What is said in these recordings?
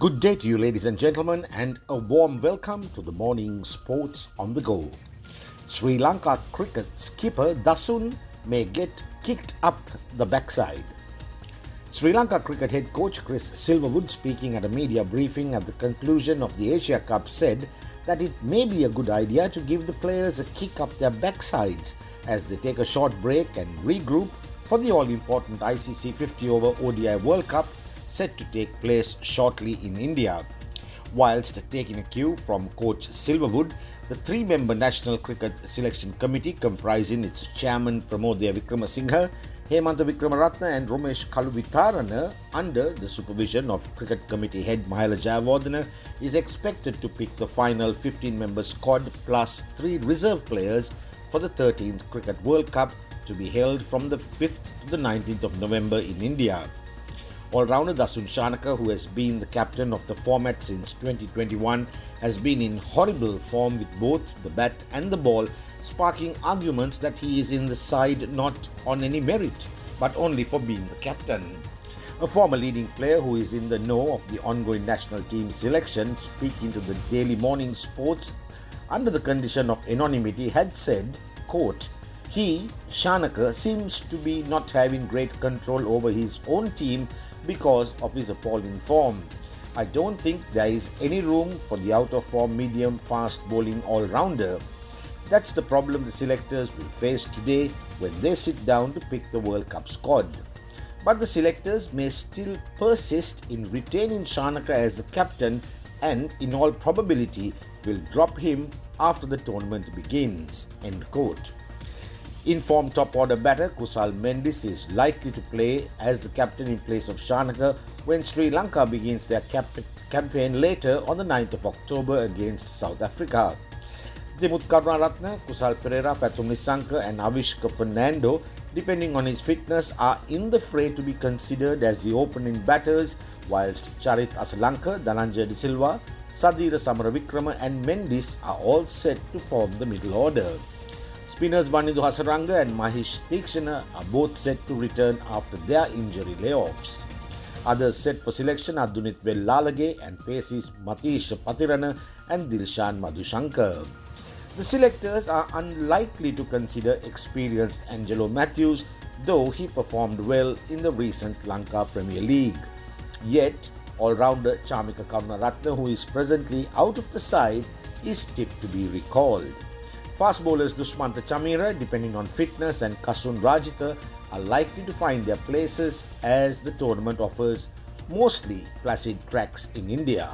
Good day to you, ladies and gentlemen, and a warm welcome to the morning sports on the go. Sri Lanka cricket skipper Dasun may get kicked up the backside. Sri Lanka cricket head coach Chris Silverwood, speaking at a media briefing at the conclusion of the Asia Cup, said that it may be a good idea to give the players a kick up their backsides as they take a short break and regroup for the all important ICC 50 over ODI World Cup set to take place shortly in India. Whilst taking a cue from coach Silverwood, the three member National Cricket Selection Committee, comprising its chairman Pramodaya Wickramasinghe, Hemantha Wickramaratne, and Romesh Kaluwitharana, under the supervision of Cricket Committee head Mahela Jayawardene, is expected to pick the final 15 member squad plus three reserve players for the 13th Cricket World Cup to be held from the 5th to the 19th of November in India. All-rounder Dasun Shanaka, who has been the captain of the format since 2021, has been in horrible form with both the bat and the ball, sparking arguments that he is in the side not on any merit, but only for being the captain. A former leading player who is in the know of the ongoing national team selection, speaking to the Daily Morning Sports under the condition of anonymity, had said, quote, he, Shanaka, seems to be not having great control over his own team because of his appalling form. I don't think there is any room for the out of form medium fast bowling all rounder. That's the problem the selectors will face today when they sit down to pick the World Cup squad. But the selectors may still persist in retaining Shanaka as the captain and, in all probability, will drop him after the tournament begins. End quote. Informed top order batter Kusal Mendis is likely to play as the captain in place of Shanaka when Sri Lanka begins their cap- campaign later on the 9th of October against South Africa. Dimuth Karunaratne, Kusal Perera, Pathum Nissanka and Avishka Fernando, depending on his fitness, are in the fray to be considered as the opening batters, whilst Charith Asalanka, Dhananjaya De Silva, Sadeera Samarawickrama and Mendis are all set to form the middle order. Spinners Wanindu Hasaranga and Maheesh Theekshana are both set to return after their injury layoffs. Others set for selection are Dunith Lalage and Paces Matheesha Pathirana and Dilshan Madushanka. The selectors are unlikely to consider experienced Angelo Mathews, though he performed well in the recent Lanka Premier League. Yet, all-rounder Chamika Karunaratne, who is presently out of the side, is tipped to be recalled. Fast bowlers Dushmantha Chameera, depending on fitness, and Kasun Rajitha are likely to find their places as the tournament offers mostly placid tracks in India.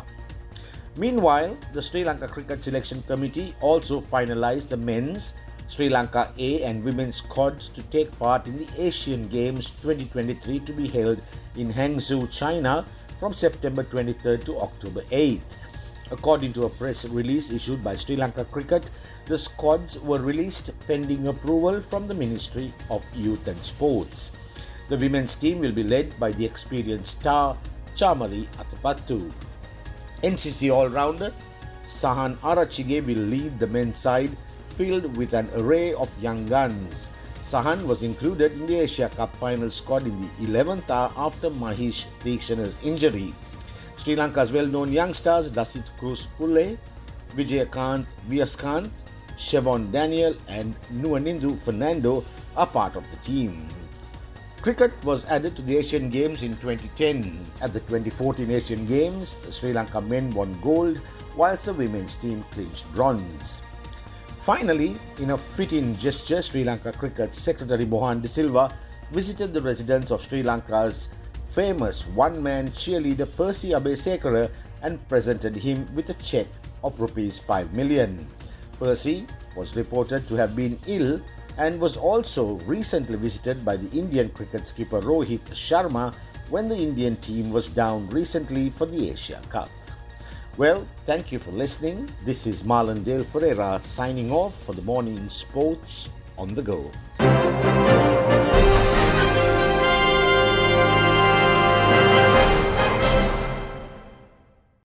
Meanwhile, the Sri Lanka Cricket Selection Committee also finalized the men's Sri Lanka A and women's squads to take part in the Asian Games 2023 to be held in Hangzhou, China from September 23rd to October 8th. According to a press release issued by Sri Lanka Cricket, the squads were released pending approval from the Ministry of Youth and Sports. The women's team will be led by the experienced star Chamari Athapattu. NCC all-rounder Sahan Arachige will lead the men's side filled with an array of young guns. Sahan was included in the Asia Cup final squad in the 11th hour after Maheesh Theekshana's injury. Sri Lanka's well-known youngsters Lasith Croospulle, Vijayakanth Viyaskanth, Shevon Daniel and Nuwanindu Fernando are part of the team. Cricket was added to the Asian Games in 2010. At the 2014 Asian Games, Sri Lanka men won gold whilst the women's team clinched bronze. Finally, in a fitting gesture, Sri Lanka Cricket Secretary Mohan De Silva visited the residence of Sri Lanka's famous one-man cheerleader Percy Abeysekera and presented him with a cheque of rupees 5 million. Percy was reported to have been ill and was also recently visited by the Indian cricket skipper Rohit Sharma when the Indian team was down recently for the Asia Cup. Well, thank you for listening. This is Marlon Dale Ferreira signing off for the morning sports on the go.